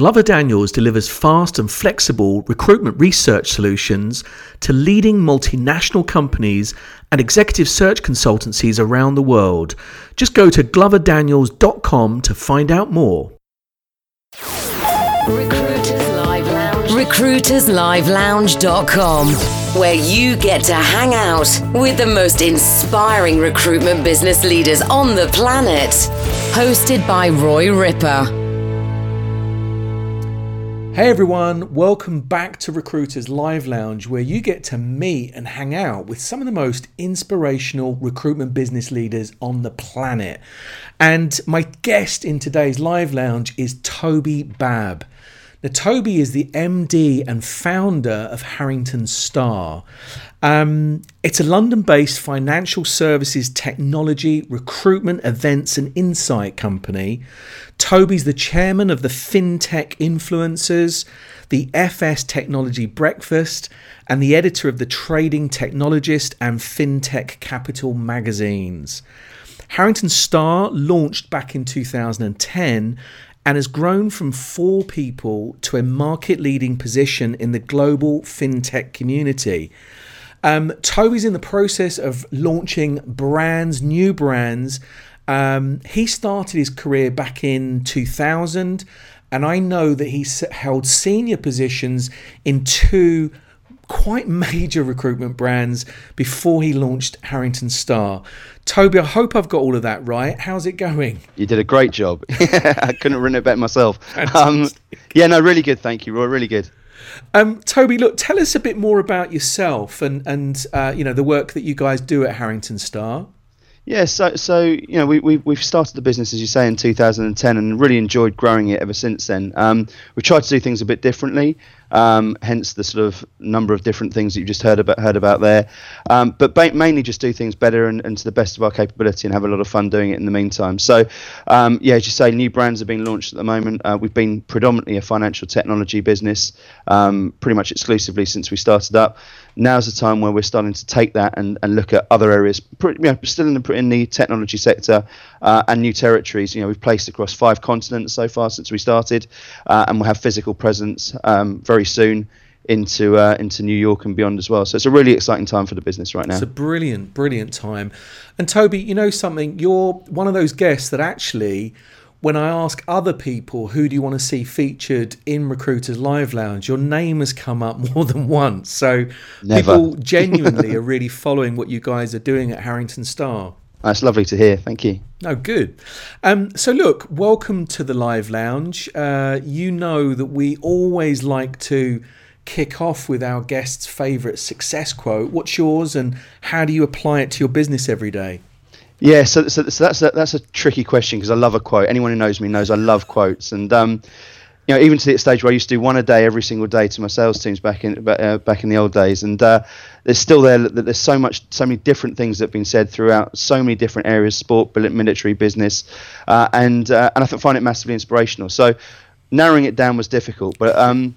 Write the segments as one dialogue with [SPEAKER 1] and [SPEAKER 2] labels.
[SPEAKER 1] Glover Daniels delivers fast and flexible recruitment research solutions to leading multinational companies and executive search consultancies around the world. Just go to gloverdaniels.com to find out more.
[SPEAKER 2] Recruiters Live Lounge. RecruitersLiveLounge.com, where you get to hang out with the most inspiring recruitment business leaders on the planet. Hosted by Roy Ripper.
[SPEAKER 1] Hey everyone, welcome back to Recruiters Live Lounge, where you get to meet and hang out with some of the most inspirational recruitment business leaders on the planet. And my guest in today's Live Lounge is Toby Babb. Now, Toby is the MD and founder of Harrington Starr. Um, it's a London based financial services technology, recruitment, events, and insight company. Toby's the chairman of the FinTech Influencers, the FS Technology Breakfast, and the editor of the Trading Technologist and FinTech Capital magazines. Harrington Starr launched back in 2010 and has grown from four people to a market leading position in the global fintech community. Um, Toby's in the process of launching brands, new brands. Um, he started his career back in 2000, and I know that he held senior positions in two quite major recruitment brands before he launched Harrington Starr. Toby, I hope I've got all of that right. How's it going?
[SPEAKER 3] You did a great job. I couldn't run it better myself. Um, yeah, no, really good. Thank you, Roy. Really good.
[SPEAKER 1] Um, Toby, look, tell us a bit more about yourself and and uh, you know the work that you guys do at Harrington Starr.
[SPEAKER 3] Yeah, so so you know we, we we've started the business as you say in 2010 and really enjoyed growing it ever since then. Um, we tried to do things a bit differently. Um, hence the sort of number of different things that you just heard about heard about there. Um, but ba- mainly just do things better and, and, to the best of our capability and have a lot of fun doing it in the meantime. So um, yeah, as you say, new brands are being launched at the moment. Uh, we've been predominantly a financial technology business, um, pretty much exclusively since we started up. Now's the time where we're starting to take that and, and look at other areas, you know, still in the, in the technology sector uh, and new territories. You know, we've placed across five continents so far since we started, uh, and we'll have physical presence um, very very soon into uh, into New York and beyond as well. So it's a really exciting time for the business right now.
[SPEAKER 1] It's a brilliant, brilliant time. And Toby, you know something? You're one of those guests that actually, when I ask other people who do you want to see featured in Recruiters Live Lounge, your name has come up more than once. So Never. people genuinely are really following what you guys are doing at Harrington Starr.
[SPEAKER 3] That's lovely to hear. Thank you.
[SPEAKER 1] Oh, good. Um, so, look, welcome to the Live Lounge. Uh, you know that we always like to kick off with our guest's favourite success quote. What's yours, and how do you apply it to your business every day?
[SPEAKER 3] Yeah, so, so, so that's a, that's a tricky question because I love a quote. Anyone who knows me knows I love quotes, and um, you know, even to the stage where I used to do one a day every single day to my sales teams back in uh, back in the old days, and uh, there's still there that there's so much, so many different things that have been said throughout so many different areas, sport, military, business, uh, and uh, and I find it massively inspirational. So narrowing it down was difficult, but um,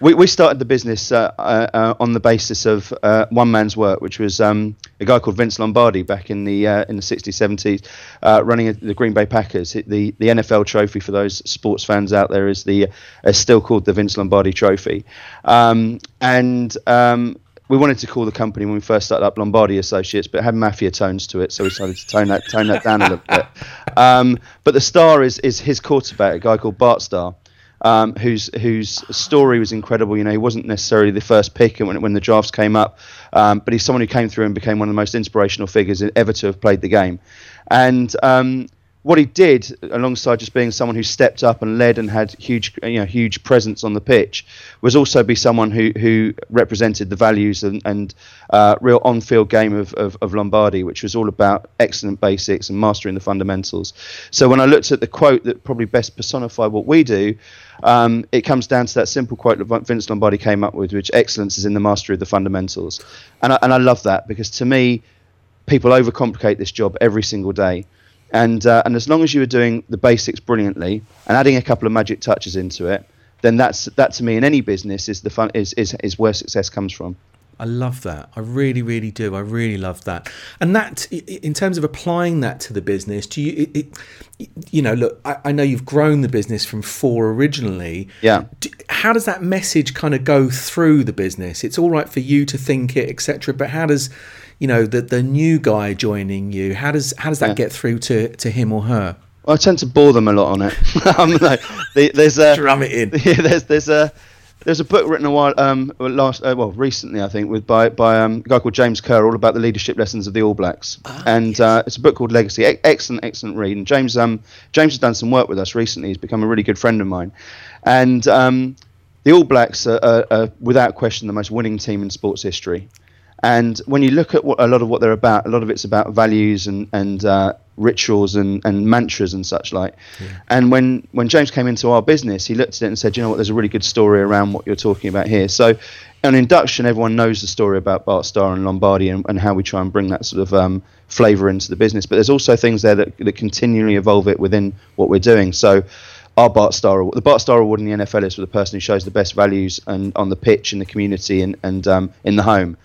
[SPEAKER 3] we, we started the business uh, uh, uh, on the basis of uh, one man's work, which was um, a guy called Vince Lombardi back in the uh, in the 60s, 70s, uh, running the Green Bay Packers. The the NFL trophy for those sports fans out there is the is still called the Vince Lombardi Trophy, um, and um, we wanted to call the company when we first started up Lombardi Associates, but it had mafia tones to it, so we decided to tone that tone that down a little bit. Um, but the Starr is is his quarterback, a guy called Bart Starr um, whose whose story was incredible. You know, he wasn't necessarily the first pick when when the drafts came up, um, but he's someone who came through and became one of the most inspirational figures ever to have played the game. And um, what he did, alongside just being someone who stepped up and led and had huge, you know, huge presence on the pitch, was also be someone who who represented the values and, and uh, real on-field game of, of, of, Lombardi, which was all about excellent basics and mastering the fundamentals. So when I looked at the quote that probably best personified what we do, um, it comes down to that simple quote that Vince Lombardi came up with, which excellence is in the mastery of the fundamentals, and I, and I love that because to me, people overcomplicate this job every single day and uh, and as long as you are doing the basics brilliantly and adding a couple of magic touches into it, then that's that to me in any business is the fun is is, is where success comes from.
[SPEAKER 1] I love that. I really, really do. I really love that. And that, in terms of applying that to the business, do you, it, it, you know, look, I, I, know you've grown the business from four originally.
[SPEAKER 3] Yeah.
[SPEAKER 1] Do, how does that message kind of go through the business? It's all right for you to think it, etc. But how does, you know, the the new guy joining you, how does how does that yeah. get through to to him or her?
[SPEAKER 3] Well, I tend to bore them a lot on it. um, like, there's a
[SPEAKER 1] drum it in.
[SPEAKER 3] Yeah, there's there's a there's a book written a while um last uh, well recently I think with by by um, a guy called James Kerr all about the leadership lessons of the All Blacks ah, and yes. uh, it's a book called Legacy e- excellent excellent read and James um James has done some work with us recently he's become a really good friend of mine and um the All Blacks are, are, are without question the most winning team in sports history and when you look at what, a lot of what they're about, a lot of it's about values and and uh, rituals and, and mantras and such like. Yeah. And when when James came into our business, he looked at it and said, "You know what? There's a really good story around what you're talking about here." So, on induction, everyone knows the story about Bart Starr and Lombardi and, and how we try and bring that sort of um, flavour into the business. But there's also things there that, that continually evolve it within what we're doing. So our Bart Starr Award. The Bart Starr Award in the NFL is for the person who shows the best values and on the pitch, in the community, and, and um, in the home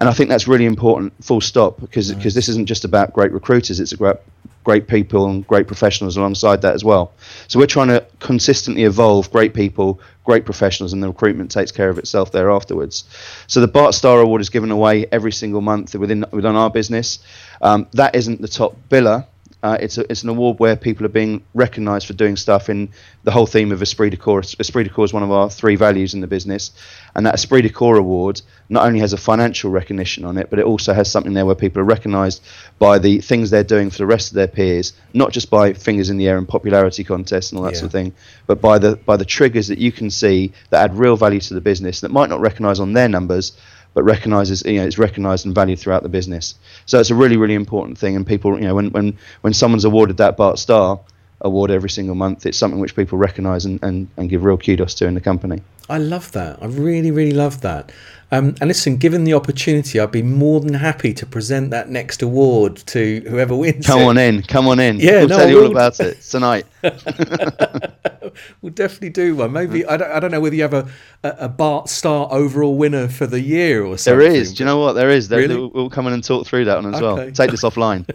[SPEAKER 3] and I think that's really important. Full stop, because because this isn't just about great recruiters; it's about great people and great professionals alongside that as well. So we're trying to consistently evolve great people, great professionals, and the recruitment takes care of itself there afterwards. So the Bart Starr Award is given away every single month within within our business. Um, that isn't the top biller. Uh, it's a, it's an award where people are being recognised for doing stuff in the whole theme of Esprit de Corps. Esprit de Corps is one of our three values in the business, and that Esprit de Corps award not only has a financial recognition on it, but it also has something there where people are recognised by the things they're doing for the rest of their peers, not just by fingers in the air and popularity contests and all that yeah. sort of thing, but by the by the triggers that you can see that add real value to the business that might not recognise on their numbers but recognizes you know it's recognized and valued throughout the business. So it's a really really important thing, and people you know when when when someone's awarded that Bart Starr award every single month, it's something which people recognise and, and, and give real kudos to in the company.
[SPEAKER 1] I love that. I really, really love that. Um, and listen, given the opportunity, I'd be more than happy to present that next award to whoever wins.
[SPEAKER 3] Come
[SPEAKER 1] it.
[SPEAKER 3] on in, come on in.
[SPEAKER 1] Yeah,
[SPEAKER 3] we'll
[SPEAKER 1] no,
[SPEAKER 3] tell you all about it tonight.
[SPEAKER 1] we'll definitely do one. Maybe I don't, I don't know whether you have a, a Bart Starr overall winner for the year or something.
[SPEAKER 3] There is. Do you know what? There is. There, really? We'll come in and talk through that one as okay. well. Take this offline.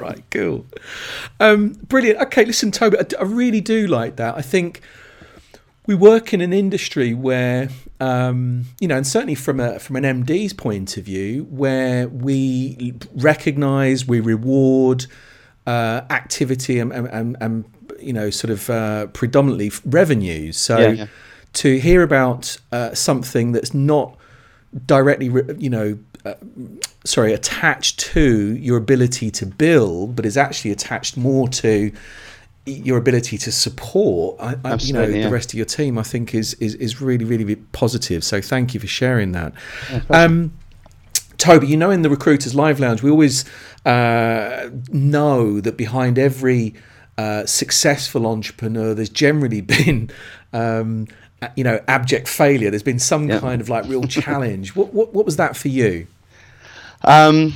[SPEAKER 1] right. Cool. Um, brilliant. Okay. Listen, Toby, I, I really do like that. I think we work in an industry where um, you know, and certainly from a from an MD's point of view, where we recognise, we reward uh, activity and, and, and, you know, sort of uh, predominantly revenues. So yeah, yeah. to hear about uh, something that's not directly, you know, uh, sorry, attached to your ability to build, but is actually attached more to your ability to support I, I, you know yeah. the rest of your team I think is, is is really really positive. So thank you for sharing that. Um, Toby you know in the recruiters live lounge we always uh, know that behind every uh, successful entrepreneur there's generally been um, you know abject failure. There's been some yeah. kind of like real challenge. What, what what was that for you?
[SPEAKER 3] Um,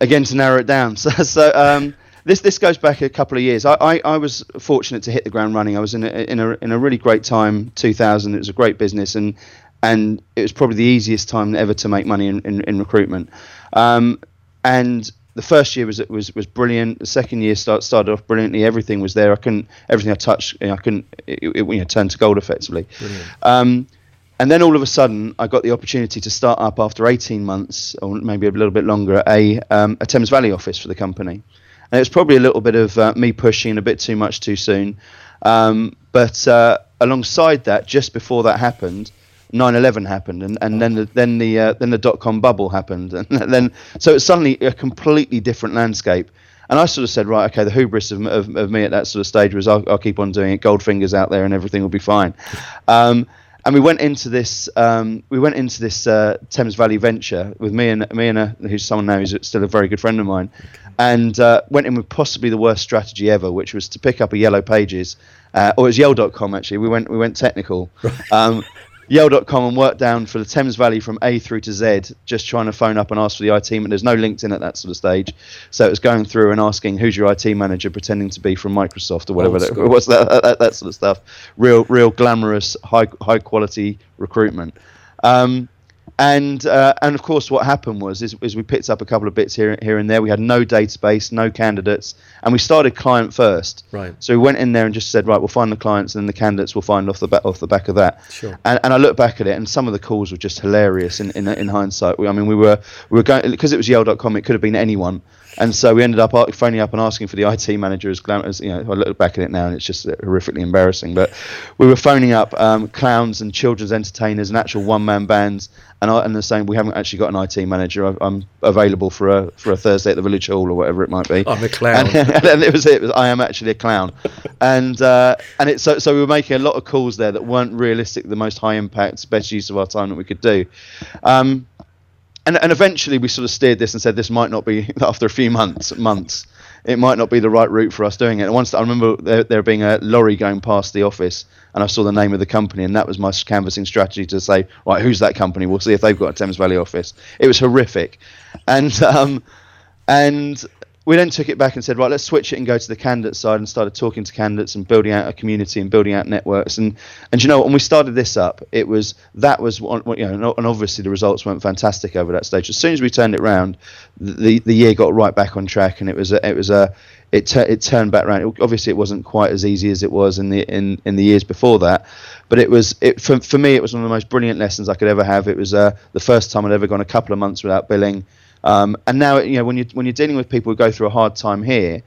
[SPEAKER 3] again to narrow it down. So so um, this this goes back a couple of years. I, I, I, was fortunate to hit the ground running. I was in a, in a in a really great time, 2000. It was a great business, and and it was probably the easiest time ever to make money in, in, in recruitment. Um, and the first year was was was brilliant. The second year start, started off brilliantly. Everything was there. I couldn't everything I touched. You know, I couldn't it, it, you know turn to gold effectively. Um, and then all of a sudden, I got the opportunity to start up after 18 months, or maybe a little bit longer, a um, a Thames Valley office for the company. And it was probably a little bit of uh, me pushing a bit too much too soon. Um, but uh, alongside that, just before that happened, 9/11 happened, and, and then the, then the uh, then the dot com bubble happened, and then so it's suddenly a completely different landscape. And I sort of said, right, okay, the hubris of, of, of me at that sort of stage was I'll, I'll, keep on doing it, gold fingers out there, and everything will be fine. Um, and we went into this um, we went into this uh, Thames Valley venture with me and me and a, who's someone now who's still a very good friend of mine, and uh, went in with possibly the worst strategy ever, which was to pick up a Yellow Pages, uh, or it was Yell.com actually. We went we went technical. Um, Yell.com and worked down for the Thames Valley from A through to Z, just trying to phone up and ask for the IT. And there's no LinkedIn at that sort of stage, so it was going through and asking who's your IT manager, pretending to be from Microsoft or whatever that, was that, that, that sort of stuff. Real, real glamorous, high high quality recruitment. Um, and uh, and of course, what happened was is, is we picked up a couple of bits here here and there. We had no database, no candidates, and we started client first.
[SPEAKER 1] Right.
[SPEAKER 3] So we went in there and just said, right, we'll find the clients, and then the candidates we'll find off the back off the back of that.
[SPEAKER 1] Sure.
[SPEAKER 3] And, and I look back at it, and some of the calls were just hilarious in in, in hindsight. We, I mean, we were we were going because it was Yell.com. It could have been anyone. And so we ended up phoning up and asking for the IT manager as glam- as you know. I look back at it now and it's just horrifically embarrassing. But we were phoning up um, clowns and children's entertainers and actual one-man bands, and I, and they're saying we haven't actually got an IT manager. I- I'm available for a for a Thursday at the village hall or whatever it might be.
[SPEAKER 1] I'm a clown.
[SPEAKER 3] And, and it was it. it was, I am actually a clown, and uh, and it's so so we were making a lot of calls there that weren't realistic, the most high impact, best use of our time that we could do. Um, and, and eventually we sort of steered this and said this might not be after a few months months it might not be the right route for us doing it. And once i remember there, there being a lorry going past the office and i saw the name of the company and that was my canvassing strategy to say right who's that company? We'll see if they've got a thames valley office. It was horrific. And um, and we then took it back and said, right, let's switch it and go to the candidate side and started talking to candidates and building out a community and building out networks. And and you know, when we started this up, it was that was one, you know, and obviously the results weren't fantastic over that stage. As soon as we turned it around, the the year got right back on track, and it was a, it was a it it turned back around. Obviously, it wasn't quite as easy as it was in the in, in the years before that, but it was it for, for me it was one of the most brilliant lessons I could ever have. It was uh, the first time I'd ever gone a couple of months without billing. Um, and now, you know, when you when you're dealing with people who go through a hard time here,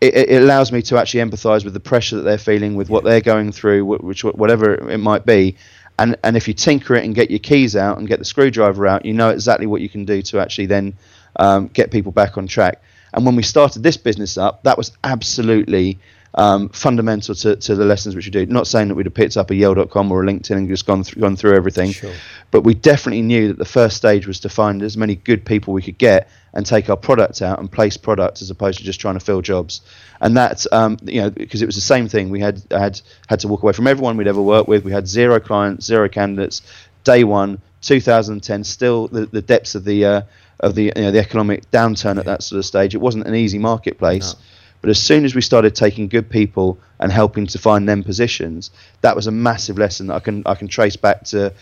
[SPEAKER 3] it, it allows me to actually empathise with the pressure that they're feeling, with what they're going through, which whatever it might be. And and if you tinker it and get your keys out and get the screwdriver out, you know exactly what you can do to actually then um, get people back on track. And when we started this business up, that was absolutely um, fundamental to, to the lessons which we do. Not saying that we'd have picked up a Yell.com or a LinkedIn and just gone through, gone through everything,
[SPEAKER 1] Sure.
[SPEAKER 3] but we definitely knew that the first stage was to find as many good people we could get and take our product out and place product as opposed to just trying to fill jobs. And that's um, you know because it was the same thing. We had had had to walk away from everyone we'd ever worked with. We had zero clients, zero candidates. Day one, 2010, still the, the depths of the uh, of the you know the economic downturn at that sort of stage. It wasn't an easy marketplace.
[SPEAKER 1] No.
[SPEAKER 3] But as soon as we started taking good people and helping to find them positions, that was a massive lesson that I can I can trace back to,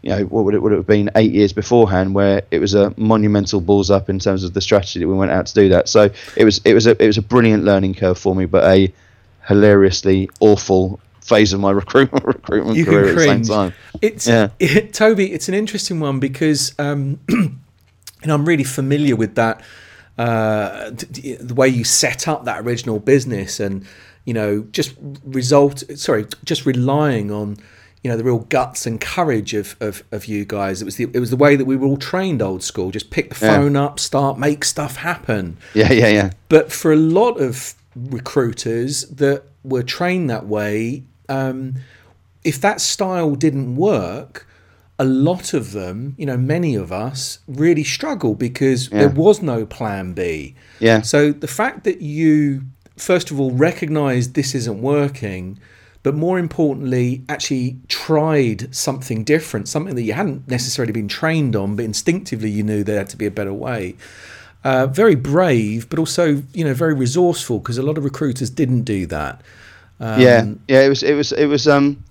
[SPEAKER 3] you know, what would it would it have been eight years beforehand, where it was a monumental balls up in terms of the strategy that we went out to do that. So it was it was a it was a brilliant learning curve for me, but a hilariously awful phase of my recruitment recruitment
[SPEAKER 1] you
[SPEAKER 3] career at the same time.
[SPEAKER 1] It's
[SPEAKER 3] Yeah.
[SPEAKER 1] it, Toby. It's an interesting one because um, know I'm really familiar with that. Uh, the way you set up that original business, and you know, just result. Sorry, just relying on you know the real guts and courage of, of, of you guys. It was the it was the way that we were all trained old school. Just pick the
[SPEAKER 3] Yeah.
[SPEAKER 1] phone up, start, make stuff happen.
[SPEAKER 3] Yeah, yeah, yeah.
[SPEAKER 1] But for a lot of recruiters that were trained that way, um, if that style didn't work, a lot of them, you know, many of us really struggle because there was no plan B.
[SPEAKER 3] Yeah.
[SPEAKER 1] So the fact that you, first of all, recognized this isn't working, but more importantly, actually tried something different, something that you hadn't necessarily been trained on, but instinctively you knew there had to be a better way. Uh, very brave, but also, you know, very resourceful because a lot of recruiters didn't do that. Um,
[SPEAKER 3] yeah, yeah. It was, it was, it was. Um,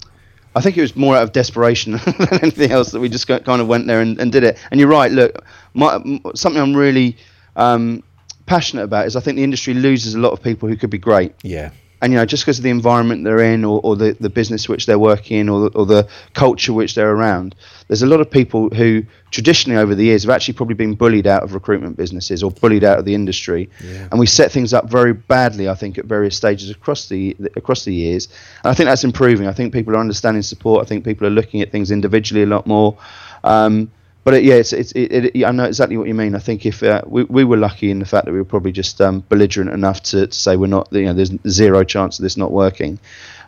[SPEAKER 3] I think it was more out of desperation than anything else that we just got, kind of went there and, and did it. And you're right. Look, my, something I'm really um, passionate about is I think the industry loses a lot of people who could be great.
[SPEAKER 1] Yeah.
[SPEAKER 3] And you know, just because of the environment they're in, or, or the, the business which they're working in, or the, or the culture which they're around, there's a lot of people who traditionally over the years have actually probably been bullied out of recruitment businesses or bullied out of the industry.
[SPEAKER 1] Yeah.
[SPEAKER 3] And we set things up very badly, I think, at various stages across the across the years. And I think that's improving. I think people are understanding support. I think people are looking at things individually a lot more. Um, but it, yeah, it's, it's, it, it, I know exactly what you mean. I think if uh, we, we were lucky in the fact that we were probably just um, belligerent enough to, to say we're not, you know, there's zero chance of this not working.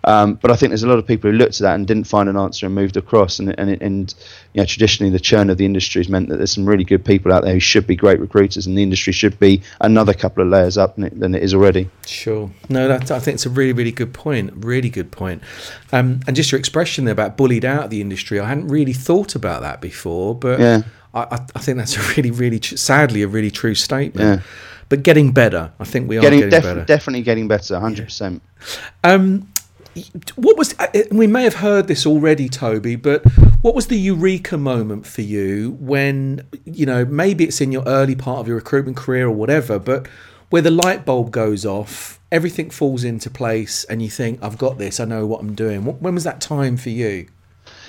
[SPEAKER 3] Um, but I think there's a lot of people who looked at that and didn't find an answer and moved across. And and and you know, traditionally the churn of the industry has meant that there's some really good people out there who should be great recruiters, and the industry should be another couple of layers up than it, than it is already.
[SPEAKER 1] Sure. No, that I think it's a really, really good point. Really good point. Um, and just your expression there about bullied out of the industry, I hadn't really thought about that before, but
[SPEAKER 3] Yeah.
[SPEAKER 1] I, I, think that's a really, really, tr- sadly, a really true statement.
[SPEAKER 3] Yeah.
[SPEAKER 1] But getting better, I think we are
[SPEAKER 3] Getting,
[SPEAKER 1] getting,
[SPEAKER 3] def-
[SPEAKER 1] better.
[SPEAKER 3] definitely getting better, hundred percent.
[SPEAKER 1] Um, what was uh, we may have heard this already toby but what was the eureka moment for you when you know maybe it's in your early part of your recruitment career or whatever but where the light bulb goes off everything falls into place and you think i've got this i know what i'm doing when was that time for you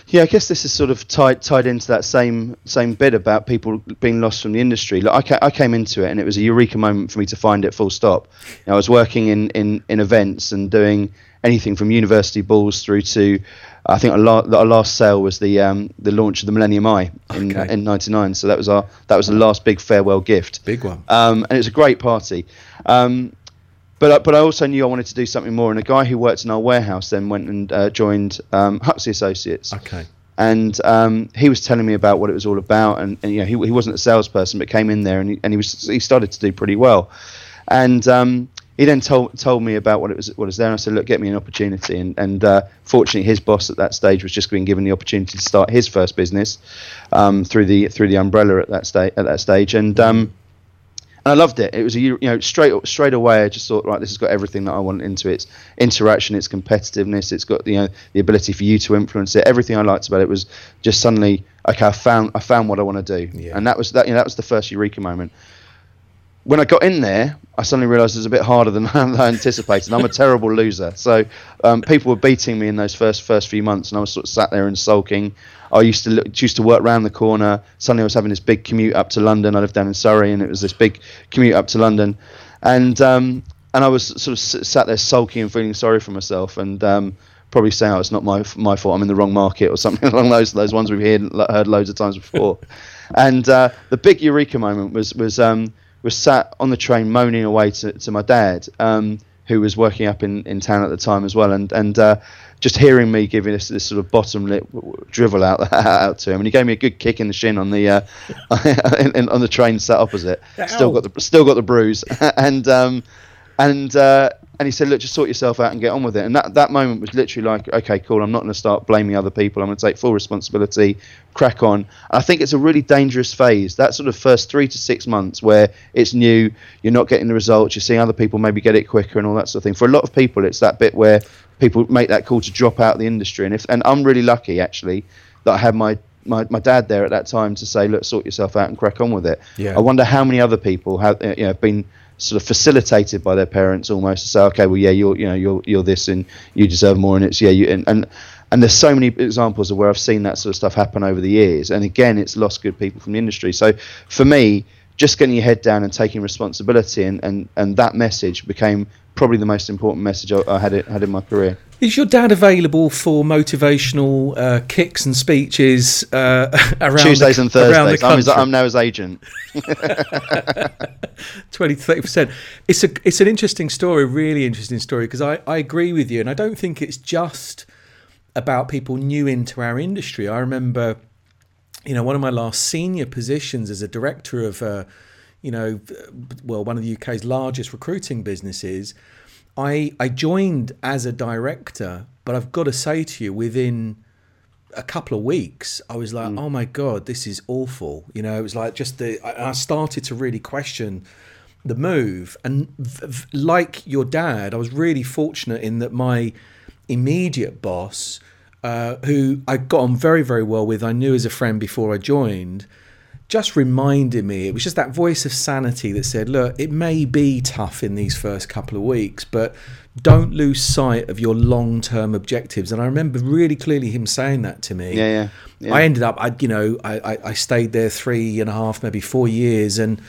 [SPEAKER 3] yeah, I guess this is sort of tied tied into that same same bit about people being lost from the industry. Like I, ca- I came into it, and it was a eureka moment for me to find it. Full stop. You know, I was working in, in, in events and doing anything from university balls through to, I think our, la- our last sale was the um, the launch of the Millennium Eye in
[SPEAKER 1] Okay.
[SPEAKER 3] in '99. So that was our that was the last big farewell gift.
[SPEAKER 1] Big one.
[SPEAKER 3] Um, and it was a great party. Um, but I, but I also knew I wanted to do something more. And a guy who worked in our warehouse then went and uh, joined um, Huxley Associates.
[SPEAKER 1] okay
[SPEAKER 3] And um, he was telling me about what it was all about. And, and you know, he, he wasn't a salesperson, but came in there and he, and he was he started to do pretty well. And um, he then told told me about what it was what was there. And I said, look, get me an opportunity. And and uh, fortunately, his boss at that stage was just being given the opportunity to start his first business um, through the through the umbrella at that stage at that stage. And um, and I loved it. It was a you know straight straight away. I just thought, right, this has got everything that I want into it. It's interaction, its competitiveness, it's got you know the ability for you to influence it. Everything I liked about it was just suddenly okay. I found I found what I want to do,
[SPEAKER 1] Yeah.
[SPEAKER 3] and that was that. You know, that was the first eureka moment. When I got in there, I suddenly realised it was a bit harder than I anticipated. I'm a terrible loser, so um, people were beating me in those first first few months, and I was sort of sat there and sulking. I used to look, used to work round the corner. Suddenly, I was having this big commute up to London. I lived down in Surrey, and it was this big commute up to London, and um, and I was sort of sat there sulking and feeling sorry for myself, and um, probably saying, "Oh, it's not my my fault. I'm in the wrong market," or something along those those ones we've heard heard loads of times before. and uh, the big eureka moment was was um, was sat on the train moaning away to, to my dad, um, who was working up in, in town at the time as well, and and uh, just hearing me giving this, this sort of bottom lip drivel out out to him, and he gave me a good kick in the shin on the uh, in, in- on the train sat opposite. Still got the still got the bruise, and um, and uh, and he said, look, just sort yourself out and get on with it. And that that moment was literally like, okay, cool. I'm not going to start blaming other people. I'm going to take full responsibility, crack on. And I think it's a really dangerous phase. That sort of first three to six months where it's new, you're not getting the results, you're seeing other people maybe get it quicker and all that sort of thing. For a lot of people, it's that bit where people make that call to drop out of the industry. And if and I'm really lucky actually that I had my my, my dad there at that time to say, look, sort yourself out and crack on with it.
[SPEAKER 1] Yeah.
[SPEAKER 3] I wonder how many other people have you know been sort of facilitated by their parents almost to say, okay, well, yeah, you're you know you're you're this and you deserve more, and it's yeah, you and and, and there's so many examples of where I've seen that sort of stuff happen over the years, and again, it's lost good people from the industry. So for me, just getting your head down and taking responsibility, and and, and that message became probably the most important message I, I had it, had in my career.
[SPEAKER 1] Is your dad available for motivational uh, kicks and speeches uh, around
[SPEAKER 3] Tuesdays
[SPEAKER 1] the,
[SPEAKER 3] and Thursdays. I'm, his. I'm now his agent.
[SPEAKER 1] 20 30 percent it's a it's an interesting story really interesting story because I, I agree with you and i don't think it's just about people new into our industry i remember you know one of my last senior positions as a director of uh, you know well one of the uk's largest recruiting businesses i i joined as a director but i've got to say to you within a couple of weeks, I was like, oh my God, this is awful. You know, it was like just the, I, I started to really question the move. And v- v- like your dad, I was really fortunate in that my immediate boss, uh, who I got on very, very well with, I knew as a friend before I joined, just reminded me, it was just that voice of sanity that said, look, it may be tough in these first couple of weeks, but don't lose sight of your long term objectives. And I remember really clearly him saying that to me.
[SPEAKER 3] Yeah, yeah, yeah.
[SPEAKER 1] I ended up, I, you know, I, I, I stayed there three and a half, maybe four years and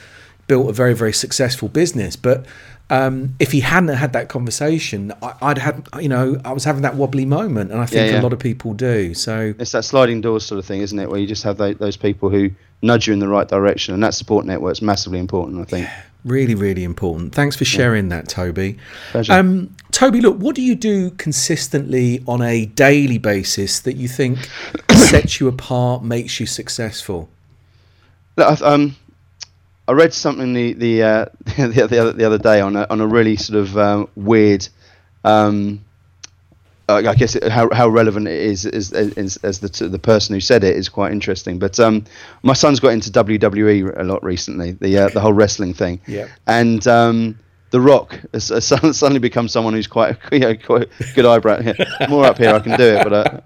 [SPEAKER 1] built a very, very successful business. But um, if he hadn't had that conversation, I, I'd had, you know, I was having that wobbly moment. And I think
[SPEAKER 3] Yeah, yeah.
[SPEAKER 1] a lot of people do. So,
[SPEAKER 3] It's that sliding doors sort of thing, isn't it? Where you just have those, those people who nudge you in the right direction, and that support network's massively important. I think.
[SPEAKER 1] Really, really important. Thanks for sharing that, Toby.
[SPEAKER 3] Pleasure.
[SPEAKER 1] Um, Toby, look, what do you do consistently on a daily basis that you think sets you apart, makes you successful?
[SPEAKER 3] Look, um, I read something the the uh, the, the, other, the other day on a, on a really sort of um, weird. Um, uh, I guess it, how how relevant it is is, is as the the person who said it is quite interesting. But um, my son's got into WWE a lot recently, the uh, the whole wrestling thing.
[SPEAKER 1] Yeah.
[SPEAKER 3] And um, The Rock has, has suddenly become someone who's quite, you know, quite good eyebrow. Yeah, more up here, I can do it, but uh,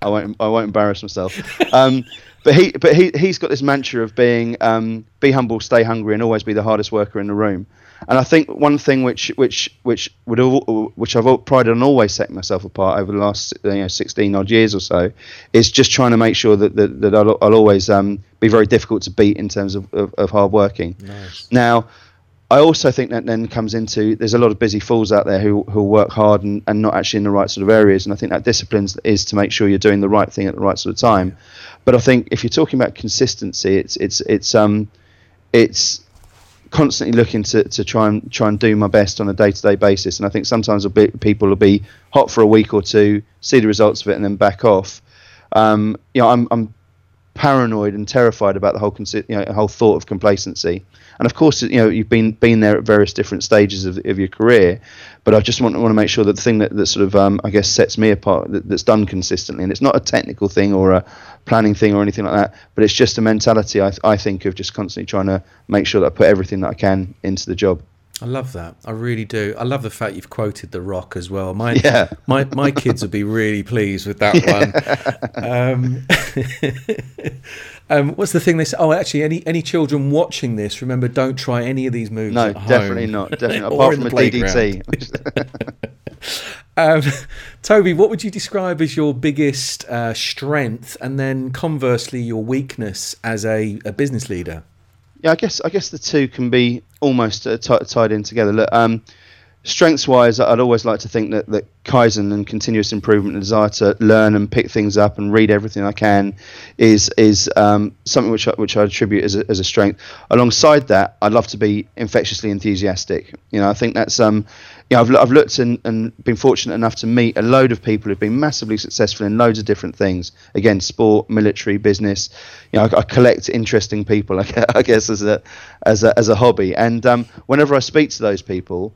[SPEAKER 3] I won't. I won't embarrass myself. Um, but he, but he, he's got this mantra of being, um, be humble, stay hungry, and always be the hardest worker in the room. And I think one thing which, which, which would, which I've prided on always setting myself apart over the last, you know, 16 odd years or so, is just trying to make sure that that, that I'll, I'll always um, be very difficult to beat in terms of, of, of hard working. Nice. Now I also think that then comes into there's a lot of busy fools out there who who work hard and, and not actually in the right sort of areas. And I think that discipline is to make sure you're doing the right thing at the right sort of time. But I think if you're talking about consistency, it's it's it's um it's constantly looking to, to try and try and do my best on a day to day basis. And I think sometimes be, people will be hot for a week or two, see the results of it, and then back off. Um, you know, I'm I'm paranoid and terrified about the whole you know, whole thought of complacency. And of course, you know, you've been been there at various different stages of, of your career, but I just want, want to make sure that the thing that, that sort of um, I guess sets me apart that, that's done consistently, and it's not a technical thing or a planning thing or anything like that, but it's just a mentality I, I think of just constantly trying to make sure that I put everything that I can into the job.
[SPEAKER 1] I love that. I really do. I love the fact you've quoted The Rock as well. My yeah. my my kids would be really pleased with that yeah. one. Um, um, what's the thing they say? Oh, actually, any any children watching this, remember, don't try any of these moves.
[SPEAKER 3] No, definitely not. Definitely apart from a DDT.
[SPEAKER 1] um, Toby, what would you describe as your biggest uh, strength, and then conversely, your weakness as a, a business leader?
[SPEAKER 3] Yeah, I guess I guess the two can be almost uh, t- tied in together. Look, um, strengths wise, I'd always like to think that, that Kaizen and continuous improvement and desire to learn and pick things up and read everything I can is is um, something which I, which I attribute as a, as a strength. Alongside that, I'd love to be infectiously enthusiastic. You know, I think that's um, you know, I've, I've looked and, and been fortunate enough to meet a load of people who've been massively successful in loads of different things. Again, sport, military, business. You know, I, I collect interesting people, I guess, as a as a as a hobby. And um, whenever I speak to those people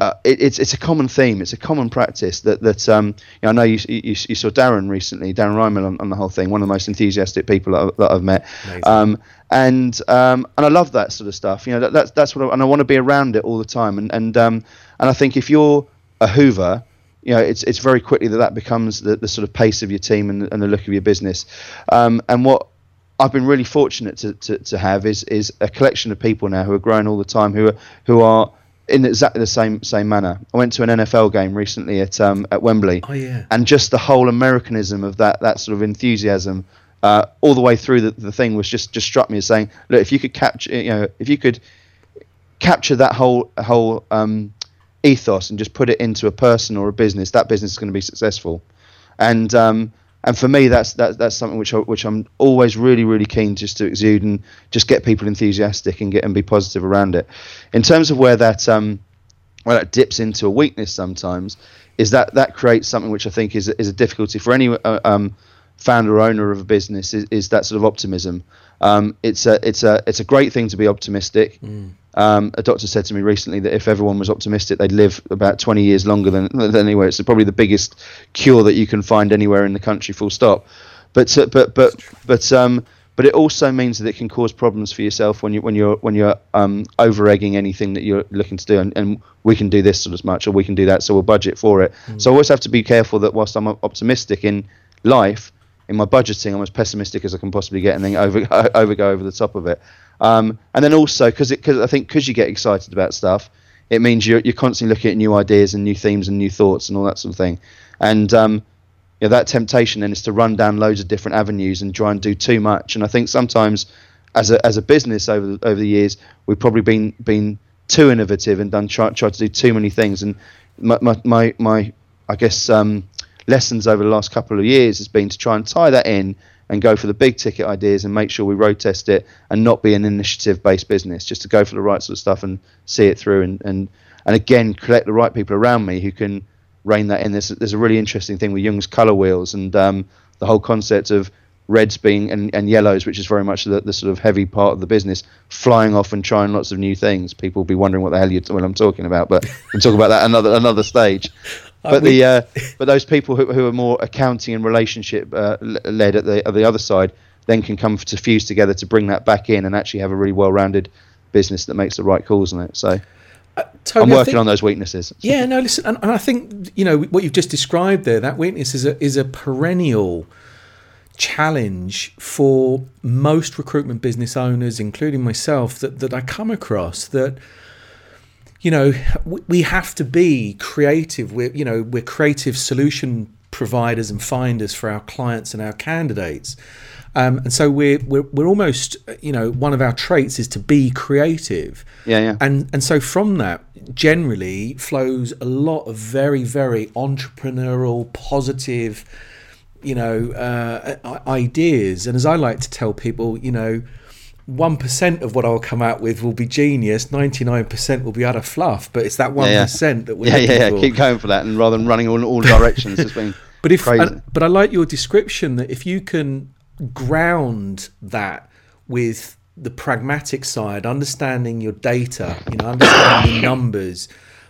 [SPEAKER 3] uh, it, it's it's a common theme. It's a common practice that that um, you know, I know you, you, you saw Darren recently, Darren Ryman on, on, the whole thing. One of the most enthusiastic people that, I, that I've met, um, and um, and I love that sort of stuff. You know, that, that's that's what I, and I want to be around it all the time. And and um, and I think if you're a Hoover, you know, it's it's very quickly that that becomes the, the sort of pace of your team and, and the look of your business. Um, and what I've been really fortunate to, to, to have is is a collection of people now who are growing all the time, who are who are in exactly the same same manner. I went to an NFL game recently at um, at Wembley.
[SPEAKER 1] Oh yeah.
[SPEAKER 3] And just the whole Americanism of that that sort of enthusiasm uh, all the way through the, the thing was just just struck me as saying, look, if you could capture, you know, if you could capture that whole whole um, ethos and just put it into a person or a business, that business is going to be successful. And um, and for me, that's that's that's something which I, which I'm always really really keen just to exude and just get people enthusiastic and get and be positive around it. In terms of where that um, where that dips into a weakness sometimes, is that that creates something which I think is is a difficulty for any uh, um, founder or owner of a business is, is that sort of optimism. Um, it's a it's a it's a great thing to be optimistic. Mm. Um, a doctor said to me recently that if everyone was optimistic, they'd live about 20 years longer than, than anywhere. It's probably the biggest cure that you can find anywhere in the country. Full stop. But uh, but but but um, but it also means that it can cause problems for yourself when you when you're when you're um, over egging anything that you're looking to do. And, and, we can do this sort of much, or we can do that, so we'll budget for it. Mm. So I always have to be careful that whilst I'm optimistic in life, in my budgeting, I'm as pessimistic as I can possibly get, and then over over go over the top of it. Um, and then also because I think because you get excited about stuff, it means you're you're constantly looking at new ideas and new themes and new thoughts and all that sort of thing. And um, you know, that temptation then is to run down loads of different avenues and try and do too much. And I think sometimes as a as a business over over the years, we've probably been been too innovative and done try try to do too many things. And my my my, my I guess um, lessons over the last couple of years has been to try and tie that in and go for the big ticket ideas and make sure we road test it and not be an initiative based business, just to go for the right sort of stuff and see it through and, and, and again collect the right people around me who can rein that in. There's, there's a really interesting thing with Jung's color wheels and um, the whole concept of reds being and, and yellows, which is very much the, the, sort of heavy part of the business, flying off and trying lots of new things. People will be wondering what the hell you well, I'm talking about, but we'll talk about that another another stage. Uh, but the uh, but those people who, who are more accounting and relationship uh, led at the at the other side then can come to fuse together to bring that back in and actually have a really well-rounded business that makes the right calls on it. So Totally, I'm working think, on those weaknesses.
[SPEAKER 1] Yeah, no, listen, and, and, I think you know what you've just described there. That weakness is a is a perennial challenge for most recruitment business owners, including myself, that that I come across. That you know we have to be creative. We're you know we're creative solution providers and finders for our clients and our candidates. Um, and so we're, we're we're almost you know one of our traits is to be creative.
[SPEAKER 3] Yeah, yeah.
[SPEAKER 1] And and so from that generally flows a lot of very very entrepreneurial, positive, you know, uh, ideas. And as I like to tell people, you know. One percent of what I'll come out with will be genius. Ninety nine percent will be utter fluff. But it's that one yeah, yeah. that we're
[SPEAKER 3] yeah, yeah, yeah. For. Keep going for that, and rather than running all, all directions, it's been
[SPEAKER 1] but if
[SPEAKER 3] crazy.
[SPEAKER 1] but I like your description that if you can ground that with the pragmatic side, understanding your data, you know, understanding the numbers,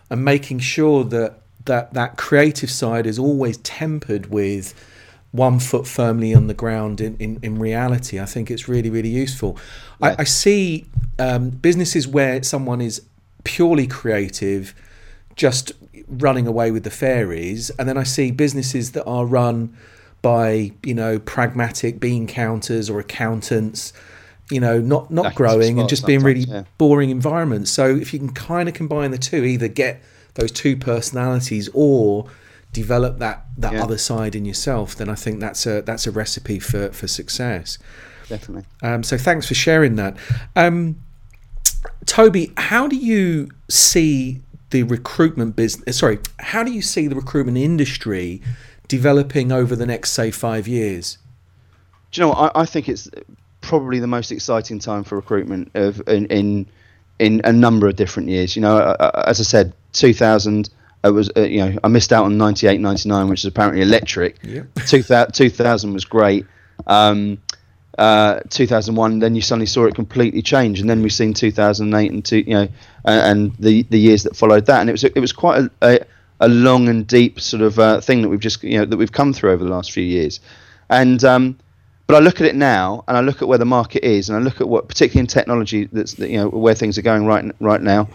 [SPEAKER 1] and making sure that that that creative side is always tempered with one foot firmly on the ground in, in, in reality. I think it's really, really useful. Yeah. I, I, see um, businesses where someone is purely creative, just running away with the fairies, and then I see businesses that are run by you know pragmatic bean counters or accountants you know not not growing and just being really yeah. boring environments so if you can kind of combine the two either get those two personalities or develop that that yeah. other side in yourself then i think that's a that's a recipe for for success
[SPEAKER 3] definitely
[SPEAKER 1] um, so thanks for sharing that um, toby how do you see the recruitment business sorry how do you see the recruitment industry developing over the next, say, five years?
[SPEAKER 3] Do you know what? I, I think it's probably the most exciting time for recruitment of in, in in a number of different years. You know, uh, uh as I said, 2000. It was, uh, you know, I missed out on 98, 99, which is apparently electric.
[SPEAKER 1] Yep.
[SPEAKER 3] 2000, 2000 was great. Um, uh, 2001, then you suddenly saw it completely change, and then we've seen 2008 and two, you know, and, and the the years that followed that, and it was it was quite a, a a long and deep sort of uh, thing that we've just you know that we've come through over the last few years, and um, but I look at it now and I look at where the market is and I look at what particularly in technology that's you know where things are going right right now,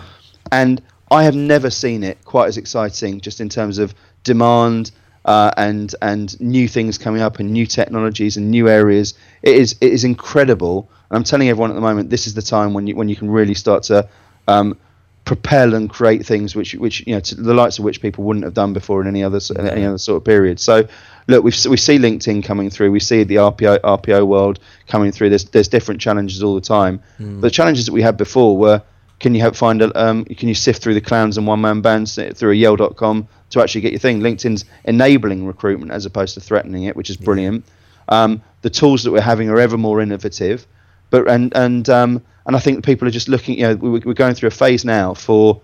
[SPEAKER 3] and I have never seen it quite as exciting just in terms of demand. Uh, and and new things coming up and new technologies and new areas. It is it is incredible. And I'm telling everyone at the moment, this is the time when you when you can really start to um, propel and create things which which you know to the likes of which people wouldn't have done before in any other any other sort of period. So look, we we see LinkedIn coming through, we see the RPO RPO world coming through. There's there's different challenges all the time. Mm. The challenges that we had before were can you help find a um, can you sift through the clowns and one man bands through a Yell.com to actually get your thing. LinkedIn's enabling recruitment as opposed to threatening it, which is brilliant. Yeah. Um, the tools that we're having are ever more innovative, but and and um, and I think people are just looking. You know, we're going through a phase now for.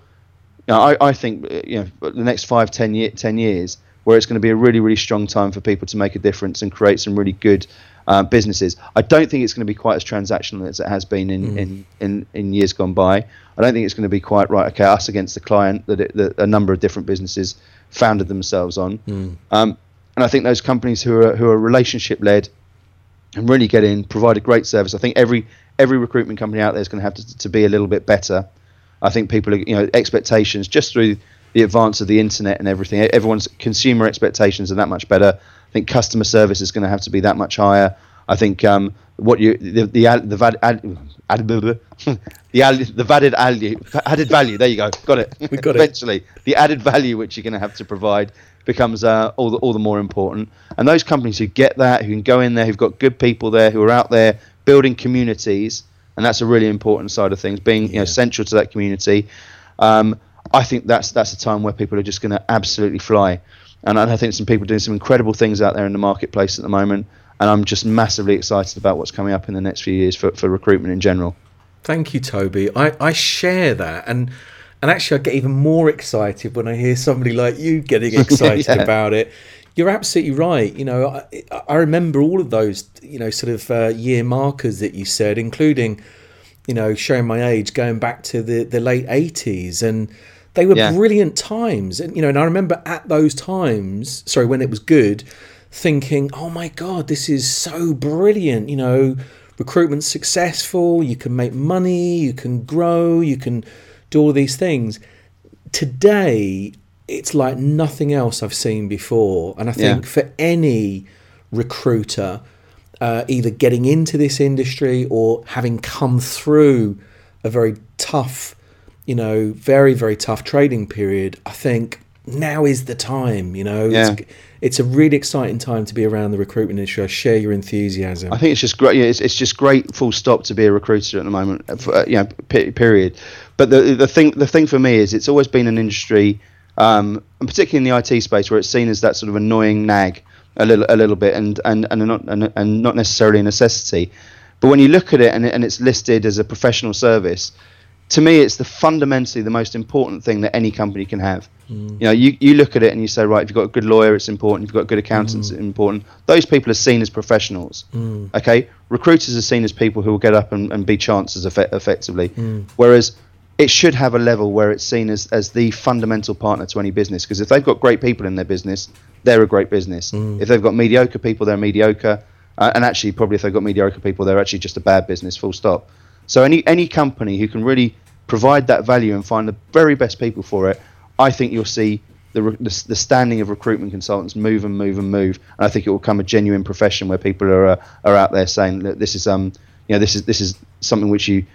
[SPEAKER 3] You know, I, I think you know the next five, ten, year, 10 years where it's going to be a really, really strong time for people to make a difference and create some really good uh, businesses. I don't think it's going to be quite as transactional as it has been in, mm. in, in, in, years gone by. I don't think it's going to be quite right. Okay, us against the client that, it, that a number of different businesses founded themselves on. Mm. Um, and I think those companies who are who are relationship led and really get in, provide a great service. I think every every recruitment company out there is going to have to, to be a little bit better. I think people are, you know, expectations just through the advance of the internet and everything. Everyone's consumer expectations are that much better. I think customer service is going to have to be that much higher. I think um, what you the the the, the, add, add, the, the added value added value. There you go, got it.
[SPEAKER 1] We got
[SPEAKER 3] Eventually,
[SPEAKER 1] it.
[SPEAKER 3] the added value which you're going to have to provide becomes uh, all the all the more important. And those companies who get that, who can go in there, who've got good people there, who are out there building communities, and that's a really important side of things, being you know central to that community. Um, I think that's that's a time where people are just going to absolutely fly, and I think some people doing some incredible things out there in the marketplace at the moment, and I'm just massively excited about what's coming up in the next few years for, for recruitment in general.
[SPEAKER 1] Thank you, Toby. I, I share that, and and actually I get even more excited when I hear somebody like you getting excited yeah. about it you're absolutely right. You know, I, I remember all of those, you know, sort of uh, year markers that you said, including, you know, showing my age, going back to the, the late 80s. And they were yeah. brilliant times. And, you know, and I remember at those times, sorry, when it was good, thinking, oh my God, this is so brilliant. You know, recruitment successful, you can make money, you can grow, you can do all these things. Today, it's like nothing else I've seen before. And I think
[SPEAKER 3] Yeah.
[SPEAKER 1] for any recruiter, uh, either getting into this industry or having come through a very tough, you know, very, very tough trading period, I think now is the time, you know.
[SPEAKER 3] Yeah.
[SPEAKER 1] It's, it's a really exciting time to be around the recruitment industry. I share your enthusiasm.
[SPEAKER 3] I think it's just great. Yeah, it's, it's just great. Full stop to be a recruiter at the moment. uh, For, uh, you know, period. But the the thing the thing for me is it's always been an industry, um, and particularly in the IT space, where it's seen as that sort of annoying nag a little a little bit, and and and not and, and not necessarily a necessity. But when you look at it and, it- and it's listed as a professional service, to me, it's the fundamentally the most important thing that any company can have. Mm. You know, you, you look at it and you say, right, if you've got a good lawyer, it's important. If you've got good accountants, it's mm. important. Those people are seen as professionals. Mm. Okay, recruiters are seen as people who will get up and, and be chancers effe- effectively. Whereas it should have a level where it's seen as, as the fundamental partner to any business. Because if they've got great people in their business, they're a great business. If they've got mediocre people, they're mediocre. Uh, and actually, probably if they've got mediocre people, they're actually just a bad business. Full stop. So any any company who can really provide that value and find the very best people for it, I think you'll see the, the, the standing of recruitment consultants move and move and move, and I think it will become a genuine profession where people are uh, are out there saying that this is um you know this is this is something which you